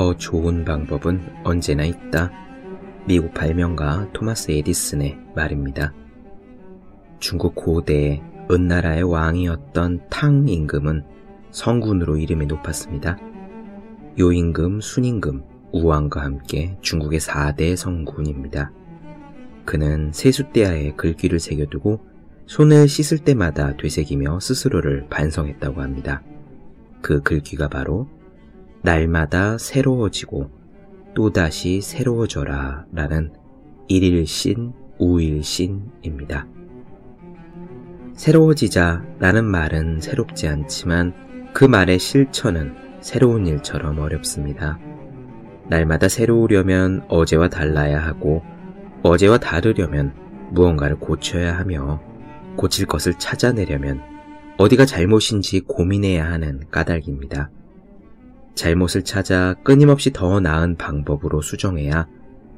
더 좋은 방법은 언제나 있다. 미국 발명가 토마스 에디슨의 말입니다. 중국 고대의 은나라의 왕이었던 탕 임금은 성군으로 이름이 높았습니다. 요임금, 순임금, 우왕과 함께 중국의 4대 성군입니다. 그는 세숫대야에 글귀를 새겨두고 손을 씻을 때마다 되새기며 스스로를 반성했다고 합니다. 그 글귀가 바로 날마다 새로워지고 또다시 새로워져라 라는 일일신 우일신입니다. 새로워지자 라는 말은 새롭지 않지만 그 말의 실천은 새로운 일처럼 어렵습니다. 날마다 새로우려면 어제와 달라야 하고 어제와 다르려면 무언가를 고쳐야 하며 고칠 것을 찾아내려면 어디가 잘못인지 고민해야 하는 까닭입니다. 잘못을 찾아 끊임없이 더 나은 방법으로 수정해야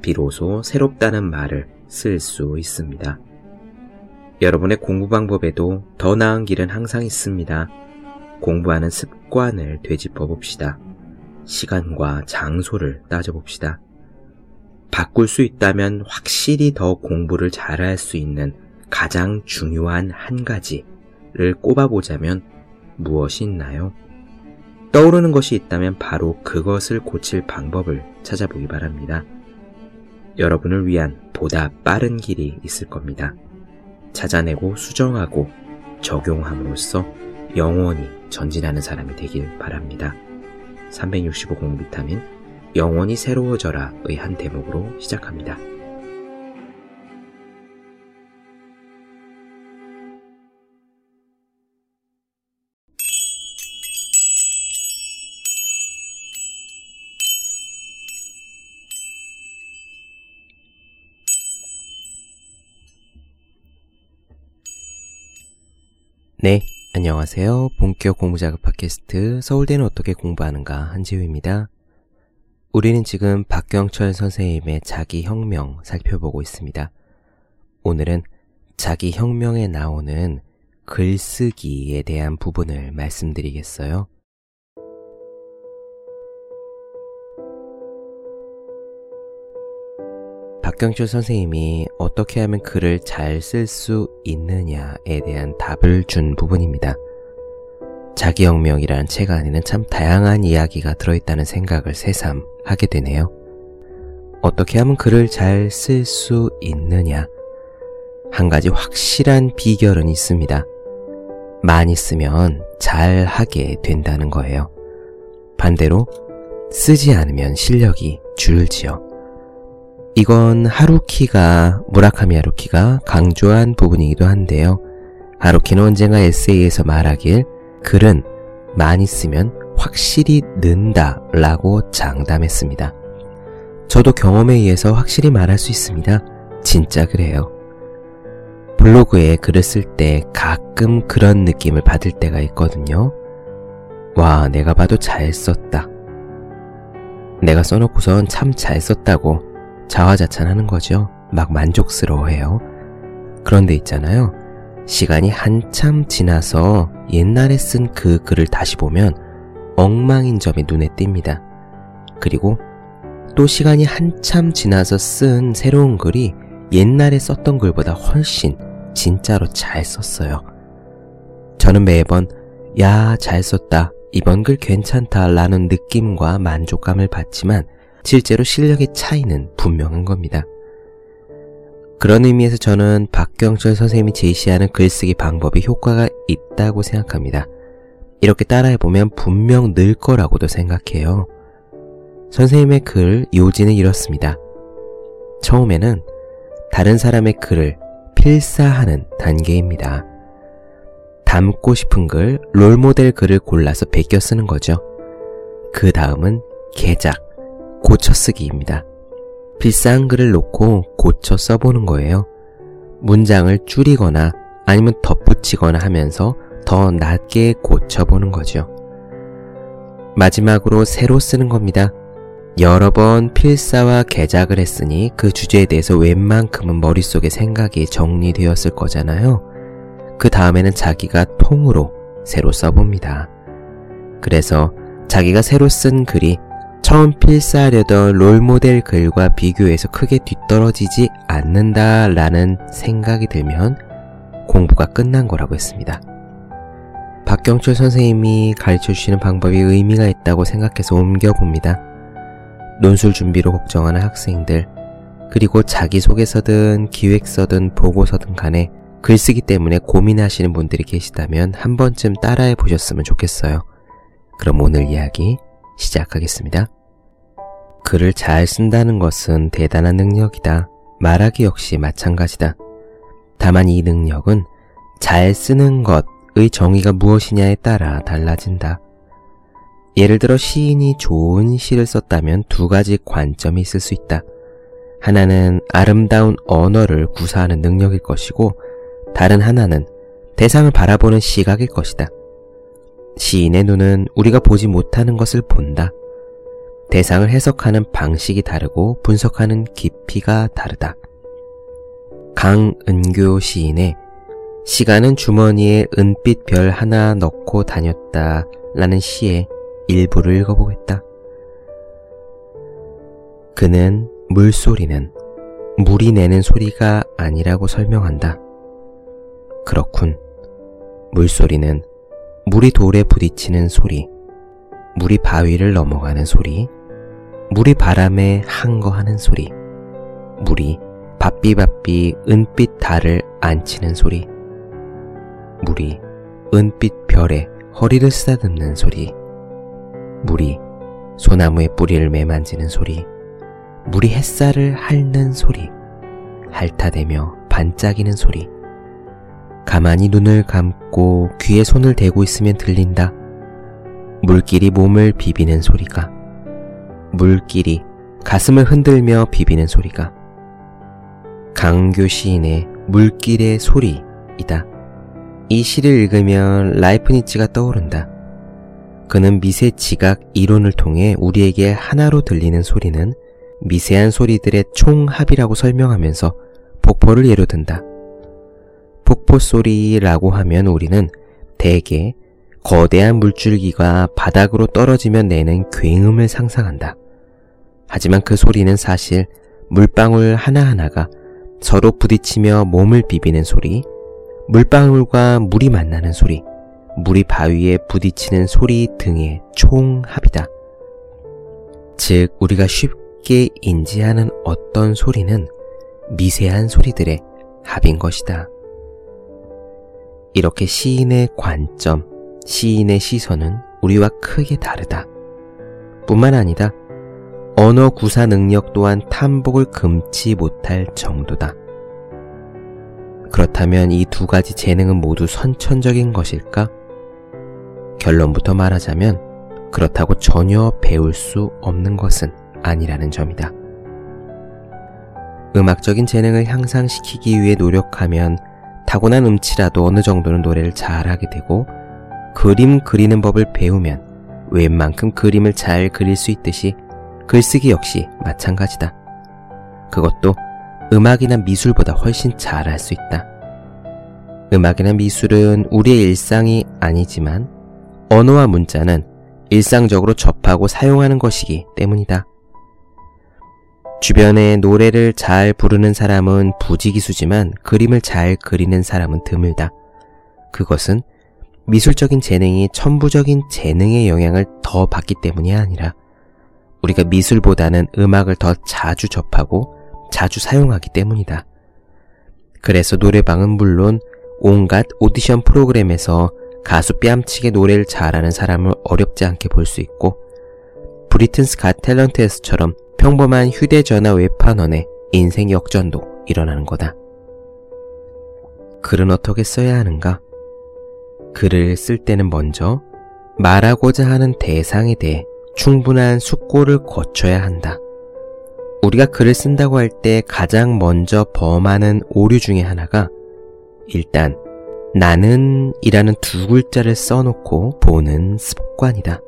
비로소 새롭다는 말을 쓸 수 있습니다. 여러분의 공부 방법에도 더 나은 길은 항상 있습니다. 공부하는 습관을 되짚어 봅시다. 시간과 장소를 따져봅시다. 바꿀 수 있다면 확실히 더 공부를 잘할 수 있는 가장 중요한 한 가지를 꼽아보자면 무엇이 있나요? 떠오르는 것이 있다면 바로 그것을 고칠 방법을 찾아보기 바랍니다. 여러분을 위한 보다 빠른 길이 있을 겁니다. 찾아내고 수정하고 적용함으로써 영원히 전진하는 사람이 되길 바랍니다. 365 공 비타민 영원히 새로워져라의 한 대목으로 시작합니다. 네, 안녕하세요. 본격 공부자극 팟캐스트 서울대는 어떻게 공부하는가 한지우입니다. 우리는 지금 박경철 선생님의 자기혁명 살펴보고 있습니다. 오늘은 자기혁명에 나오는 글쓰기에 대한 부분을 말씀드리겠어요. 박경철 선생님이 어떻게 하면 글을 잘 쓸 수 있느냐에 대한 답을 준 부분입니다. 자기혁명이라는 책 안에는 참 다양한 이야기가 들어있다는 생각을 새삼 하게 되네요. 어떻게 하면 글을 잘 쓸 수 있느냐? 한 가지 확실한 비결은 있습니다. 많이 쓰면 잘 하게 된다는 거예요. 반대로 쓰지 않으면 실력이 줄지요. 이건 하루키가, 무라카미 하루키가 강조한 부분이기도 한데요. 하루키는 언젠가 에세이에서 말하길 글은 많이 쓰면 확실히 는다 라고 장담했습니다. 저도 경험에 의해서 확실히 말할 수 있습니다. 진짜 그래요. 블로그에 글을 쓸 때 가끔 그런 느낌을 받을 때가 있거든요. 와, 내가 봐도 잘 썼다. 내가 써놓고선 참 잘 썼다고 자화자찬하는 거죠. 막 만족스러워해요. 그런데 있잖아요. 시간이 한참 지나서 옛날에 쓴 그 글을 다시 보면 엉망인 점이 눈에 띕니다. 그리고 또 시간이 한참 지나서 쓴 새로운 글이 옛날에 썼던 글보다 훨씬 진짜로 잘 썼어요. 저는 매번 야, 잘 썼다. 이번 글 괜찮다. 라는 느낌과 만족감을 받지만 실제로 실력의 차이는 분명한 겁니다. 그런 의미에서 저는 박경철 선생님이 제시하는 글쓰기 방법이 효과가 있다고 생각합니다. 이렇게 따라해보면 분명 늘 거라고도 생각해요. 선생님의 글 요지는 이렇습니다. 처음에는 다른 사람의 글을 필사하는 단계입니다. 담고 싶은 글, 롤모델 글을 골라서 베껴 쓰는 거죠. 그 다음은 개작, 고쳐쓰기입니다. 비싼 글을 놓고 고쳐 써보는 거예요. 문장을 줄이거나 아니면 덧붙이거나 하면서 더 낮게 고쳐보는 거죠. 마지막으로 새로 쓰는 겁니다. 여러 번 필사와 개작을 했으니 그 주제에 대해서 웬만큼은 머릿속에 생각이 정리되었을 거잖아요. 그 다음에는 자기가 통으로 새로 써봅니다. 그래서 자기가 새로 쓴 글이 처음 필사하려던 롤모델 글과 비교해서 크게 뒤떨어지지 않는다라는 생각이 들면 공부가 끝난 거라고 했습니다. 박경철 선생님이 가르쳐 주시는 방법이 의미가 있다고 생각해서 옮겨봅니다. 논술 준비로 걱정하는 학생들, 그리고 자기소개서든 기획서든 보고서든 간에 글쓰기 때문에 고민하시는 분들이 계시다면 한 번쯤 따라해 보셨으면 좋겠어요. 그럼 오늘 이야기 시작하겠습니다. 글을 잘 쓴다는 것은 대단한 능력이다. 말하기 역시 마찬가지다. 다만 이 능력은 잘 쓰는 것의 정의가 무엇이냐에 따라 달라진다. 예를 들어 시인이 좋은 시를 썼다면 두 가지 관점이 있을 수 있다. 하나는 아름다운 언어를 구사하는 능력일 것이고 다른 하나는 대상을 바라보는 시각일 것이다. 시인의 눈은 우리가 보지 못하는 것을 본다. 대상을 해석하는 방식이 다르고 분석하는 깊이가 다르다. 강은교 시인의 시간은 주머니에 은빛 별 하나 넣고 다녔다 라는 시의 일부를 읽어보겠다. 그는 물소리는 물이 내는 소리가 아니라고 설명한다. 그렇군. 물소리는 물이 돌에 부딪히는 소리, 물이 바위를 넘어가는 소리, 물이 바람에 항거하는 소리, 물이 바삐바삐 은빛 달을 안치는 소리, 물이 은빛 별에 허리를 쓰다듬는 소리, 물이 소나무의 뿌리를 매만지는 소리, 물이 햇살을 핥는 소리, 핥아대며 반짝이는 소리, 가만히 눈을 감고 귀에 손을 대고 있으면 들린다. 물길이 몸을 비비는 소리가, 물길이 가슴을 흔들며 비비는 소리가, 강교 시인의 물길의 소리이다. 이 시를 읽으면 라이프니츠가 떠오른다. 그는 미세 지각 이론을 통해 우리에게 하나로 들리는 소리는 미세한 소리들의 총합이라고 설명하면서 폭포를 예로 든다. 폭포 소리라고 하면 우리는 대개 거대한 물줄기가 바닥으로 떨어지면 내는 굉음을 상상한다. 하지만 그 소리는 사실 물방울 하나하나가 서로 부딪히며 몸을 비비는 소리, 물방울과 물이 만나는 소리, 물이 바위에 부딪히는 소리 등의 총합이다. 즉, 우리가 쉽게 인지하는 어떤 소리는 미세한 소리들의 합인 것이다. 이렇게 시인의 관점, 시인의 시선은 우리와 크게 다르다. 뿐만 아니다. 언어 구사 능력 또한 탐복을 금치 못할 정도다. 그렇다면 이 두 가지 재능은 모두 선천적인 것일까? 결론부터 말하자면 그렇다고 전혀 배울 수 없는 것은 아니라는 점이다. 음악적인 재능을 향상시키기 위해 노력하면 타고난 음치라도 어느 정도는 노래를 잘하게 되고 그림 그리는 법을 배우면 웬만큼 그림을 잘 그릴 수 있듯이 글쓰기 역시 마찬가지다. 그것도 음악이나 미술보다 훨씬 잘할 수 있다. 음악이나 미술은 우리의 일상이 아니지만 언어와 문자는 일상적으로 접하고 사용하는 것이기 때문이다. 주변에 노래를 잘 부르는 사람은 부지기수지만 그림을 잘 그리는 사람은 드물다. 그것은 미술적인 재능이 천부적인 재능의 영향을 더 받기 때문이 아니라 우리가 미술보다는 음악을 더 자주 접하고 자주 사용하기 때문이다. 그래서 노래방은 물론 온갖 오디션 프로그램에서 가수 뺨치게 노래를 잘하는 사람을 어렵지 않게 볼 수 있고 Britain's Got Talent에서처럼 평범한 휴대전화 외판원의 인생 역전도 일어나는 거다. 글은 어떻게 써야 하는가? 글을 쓸 때는 먼저 말하고자 하는 대상에 대해 충분한 숙고를 거쳐야 한다. 우리가 글을 쓴다고 할 때 가장 먼저 범하는 오류 중에 하나가 일단 나는 이라는 두 글자를 써놓고 보는 습관이다.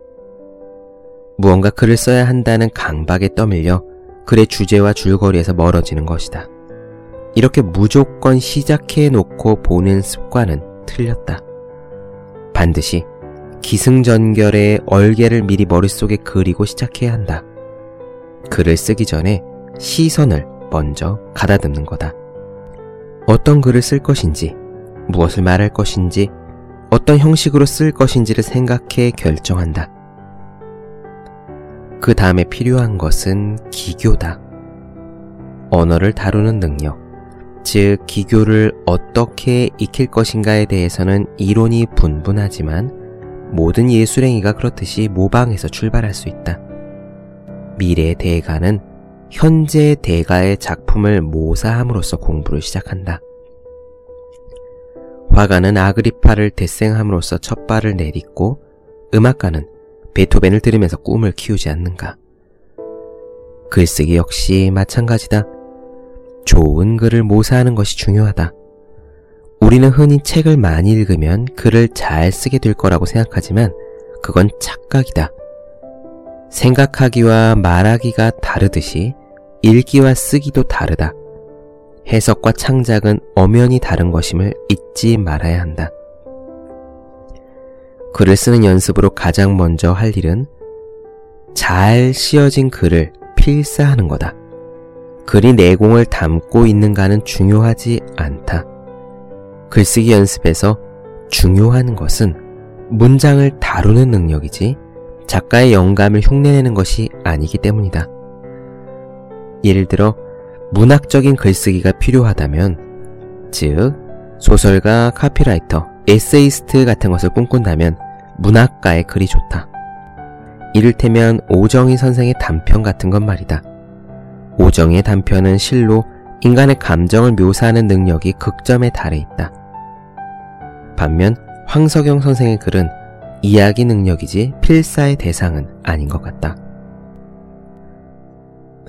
무언가 글을 써야 한다는 강박에 떠밀려 글의 주제와 줄거리에서 멀어지는 것이다. 이렇게 무조건 시작해 놓고 보는 습관은 틀렸다. 반드시 기승전결의 얼개를 미리 머릿속에 그리고 시작해야 한다. 글을 쓰기 전에 시선을 먼저 가다듬는 거다. 어떤 글을 쓸 것인지, 무엇을 말할 것인지, 어떤 형식으로 쓸 것인지를 생각해 결정한다. 그 다음에 필요한 것은 기교다. 언어를 다루는 능력, 즉, 기교를 어떻게 익힐 것인가에 대해서는 이론이 분분하지만 모든 예술행위가 그렇듯이 모방에서 출발할 수 있다. 미래의 대가는 현재 대가의 작품을 모사함으로써 공부를 시작한다. 화가는 아그리파를 대생함으로써 첫 발을 내딛고 음악가는 베토벤을 들으면서 꿈을 키우지 않는가. 글쓰기 역시 마찬가지다. 좋은 글을 모사하는 것이 중요하다. 우리는 흔히 책을 많이 읽으면 글을 잘 쓰게 될 거라고 생각하지만 그건 착각이다. 생각하기와 말하기가 다르듯이 읽기와 쓰기도 다르다. 해석과 창작은 엄연히 다른 것임을 잊지 말아야 한다. 글을 쓰는 연습으로 가장 먼저 할 일은 잘 씌어진 글을 필사하는 거다. 글이 내공을 담고 있는가는 중요하지 않다. 글쓰기 연습에서 중요한 것은 문장을 다루는 능력이지 작가의 영감을 흉내내는 것이 아니기 때문이다. 예를 들어 문학적인 글쓰기가 필요하다면, 즉, 소설가, 카피라이터, 에세이스트 같은 것을 꿈꾼다면 문학가의 글이 좋다. 이를테면 오정희 선생의 단편 같은 것 말이다. 오정희의 단편은 실로 인간의 감정을 묘사하는 능력이 극점에 달해 있다. 반면 황석영 선생의 글은 이야기 능력이지 필사의 대상은 아닌 것 같다.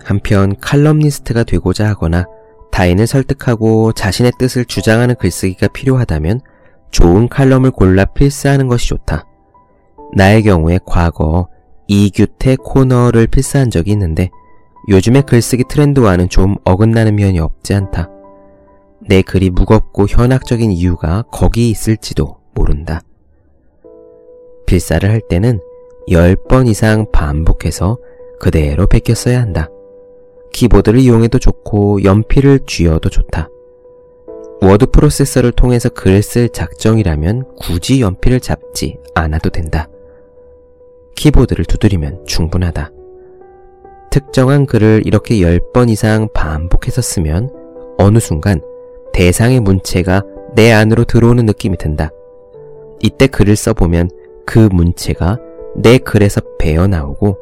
한편 칼럼니스트가 되고자 하거나 타인을 설득하고 자신의 뜻을 주장하는 글쓰기가 필요하다면 좋은 칼럼을 골라 필사하는 것이 좋다. 나의 경우에 과거 이규태 코너를 필사한 적이 있는데 요즘의 글쓰기 트렌드와는 좀 어긋나는 면이 없지 않다. 내 글이 무겁고 현학적인 이유가 거기 있을지도 모른다. 필사를 할 때는 10번 이상 반복해서 그대로 베껴 써야 한다. 키보드를 이용해도 좋고 연필을 쥐어도 좋다. 워드 프로세서를 통해서 글을 쓸 작정이라면 굳이 연필을 잡지 않아도 된다. 키보드를 두드리면 충분하다. 특정한 글을 이렇게 10번 이상 반복해서 쓰면 어느 순간 대상의 문체가 내 안으로 들어오는 느낌이 든다. 이때 글을 써보면 그 문체가 내 글에서 배어나오고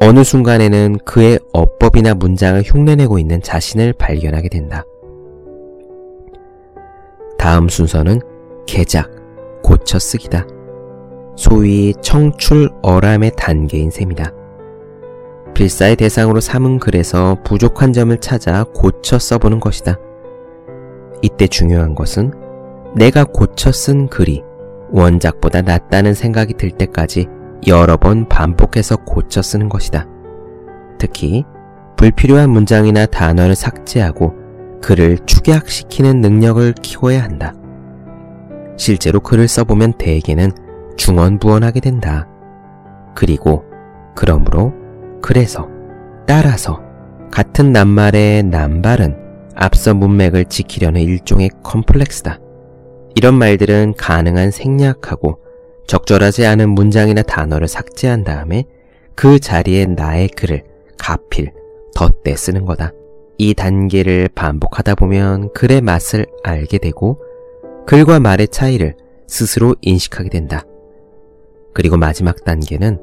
어느 순간에는 그의 어법이나 문장을 흉내내고 있는 자신을 발견하게 된다. 다음 순서는 개작, 고쳐쓰기다. 소위 청출어람의 단계인 셈이다. 필사의 대상으로 삼은 글에서 부족한 점을 찾아 고쳐 써보는 것이다. 이때 중요한 것은 내가 고쳐 쓴 글이 원작보다 낫다는 생각이 들 때까지 여러 번 반복해서 고쳐 쓰는 것이다. 특히 불필요한 문장이나 단어를 삭제하고 글을 축약시키는 능력을 키워야 한다. 실제로 글을 써보면 대개는 중언부언하게 된다. 그리고 그러므로 그래서 따라서 같은 낱말의 남발은 앞서 문맥을 지키려는 일종의 컴플렉스다. 이런 말들은 가능한 생략하고 적절하지 않은 문장이나 단어를 삭제한 다음에 그 자리에 나의 글을 가필, 덧대 쓰는 거다. 이 단계를 반복하다 보면 글의 맛을 알게 되고 글과 말의 차이를 스스로 인식하게 된다. 그리고 마지막 단계는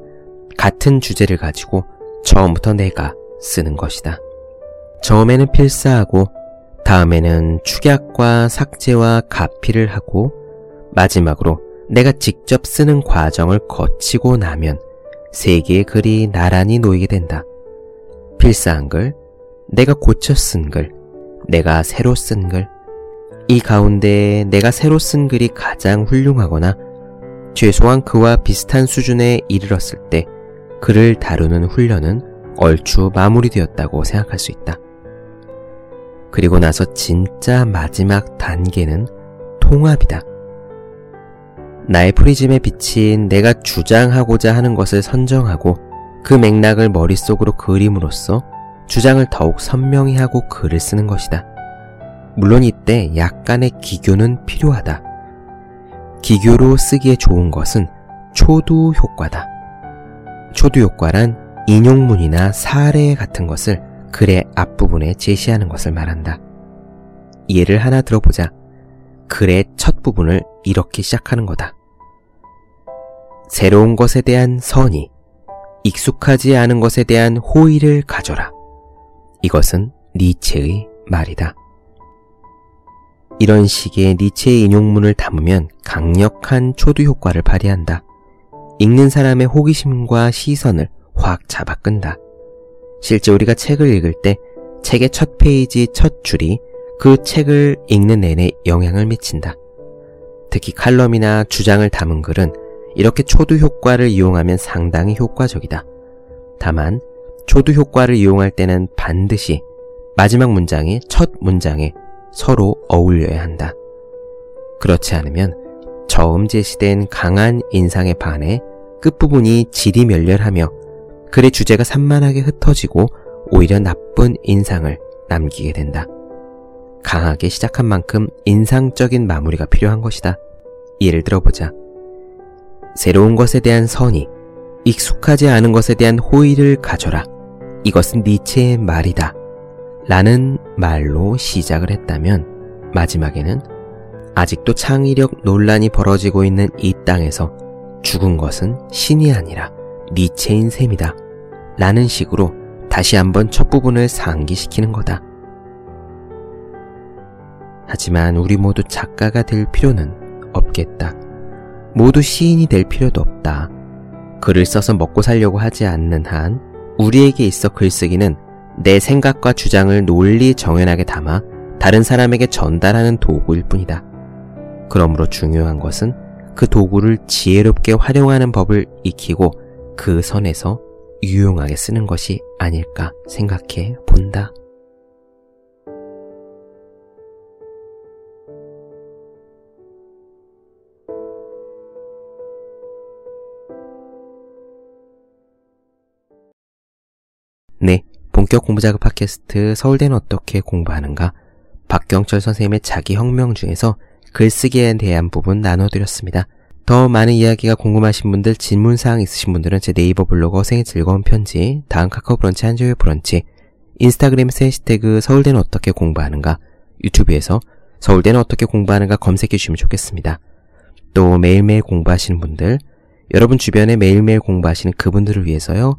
같은 주제를 가지고 처음부터 내가 쓰는 것이다. 처음에는 필사하고 다음에는 축약과 삭제와 가필을 하고 마지막으로 내가 직접 쓰는 과정을 거치고 나면 세 개의 글이 나란히 놓이게 된다. 필사한 글, 내가 고쳐 쓴 글, 내가 새로 쓴 글. 이 가운데 내가 새로 쓴 글이 가장 훌륭하거나 최소한 그와 비슷한 수준에 이르렀을 때 글을 다루는 훈련은 얼추 마무리되었다고 생각할 수 있다. 그리고 나서 진짜 마지막 단계는 통합이다. 나의 프리즘에 비친 내가 주장하고자 하는 것을 선정하고 그 맥락을 머릿속으로 그림으로써 주장을 더욱 선명히 하고 글을 쓰는 것이다. 물론 이때 약간의 기교는 필요하다. 기교로 쓰기에 좋은 것은 초두 효과다. 초두 효과란 인용문이나 사례 같은 것을 글의 앞부분에 제시하는 것을 말한다. 예를 하나 들어보자. 글의 첫 부분을 이렇게 시작하는 거다. 새로운 것에 대한 선의, 익숙하지 않은 것에 대한 호의를 가져라. 이것은 니체의 말이다. 이런 식의 니체의 인용문을 담으면 강력한 초두 효과를 발휘한다. 읽는 사람의 호기심과 시선을 확 잡아 끈다. 실제 우리가 책을 읽을 때 책의 첫 페이지 첫 줄이 그 책을 읽는 내내 영향을 미친다. 특히 칼럼이나 주장을 담은 글은 이렇게 초두 효과를 이용하면 상당히 효과적이다. 다만 초두 효과를 이용할 때는 반드시 마지막 문장이 첫 문장에 서로 어울려야 한다. 그렇지 않으면 처음 제시된 강한 인상에 반해 끝부분이 질이 멸렬하며 글의 주제가 산만하게 흩어지고 오히려 나쁜 인상을 남기게 된다. 강하게 시작한 만큼 인상적인 마무리가 필요한 것이다. 예를 들어보자. 새로운 것에 대한 선의, 익숙하지 않은 것에 대한 호의를 가져라. 이것은 니체의 말이다. 라는 말로 시작을 했다면 마지막에는 아직도 창의력 논란이 벌어지고 있는 이 땅에서 죽은 것은 신이 아니라 니체인 셈이다. 라는 식으로 다시 한번 첫 부분을 상기시키는 거다. 하지만 우리 모두 작가가 될 필요는 없겠다. 모두 시인이 될 필요도 없다. 글을 써서 먹고 살려고 하지 않는 한 우리에게 있어 글쓰기는 내 생각과 주장을 논리 정연하게 담아 다른 사람에게 전달하는 도구일 뿐이다. 그러므로 중요한 것은 그 도구를 지혜롭게 활용하는 법을 익히고 그 선에서 유용하게 쓰는 것이 아닐까 생각해 본다. 본격 공부자극 팟캐스트 서울대는 어떻게 공부하는가 박경철 선생님의 자기 혁명 중에서 글쓰기에 대한 부분 나눠드렸습니다. 더 많은 이야기가 궁금하신 분들, 질문사항 있으신 분들은 제 네이버 블로그 생의 즐거운 편지, 다음 카카오 브런치 한주의 브런치, 인스타그램에서 해시태그 서울대는 어떻게 공부하는가, 유튜브에서 서울대는 어떻게 공부하는가 검색해 주시면 좋겠습니다. 또 매일매일 공부하시는 분들, 여러분 주변에 매일매일 공부하시는 그분들을 위해서요,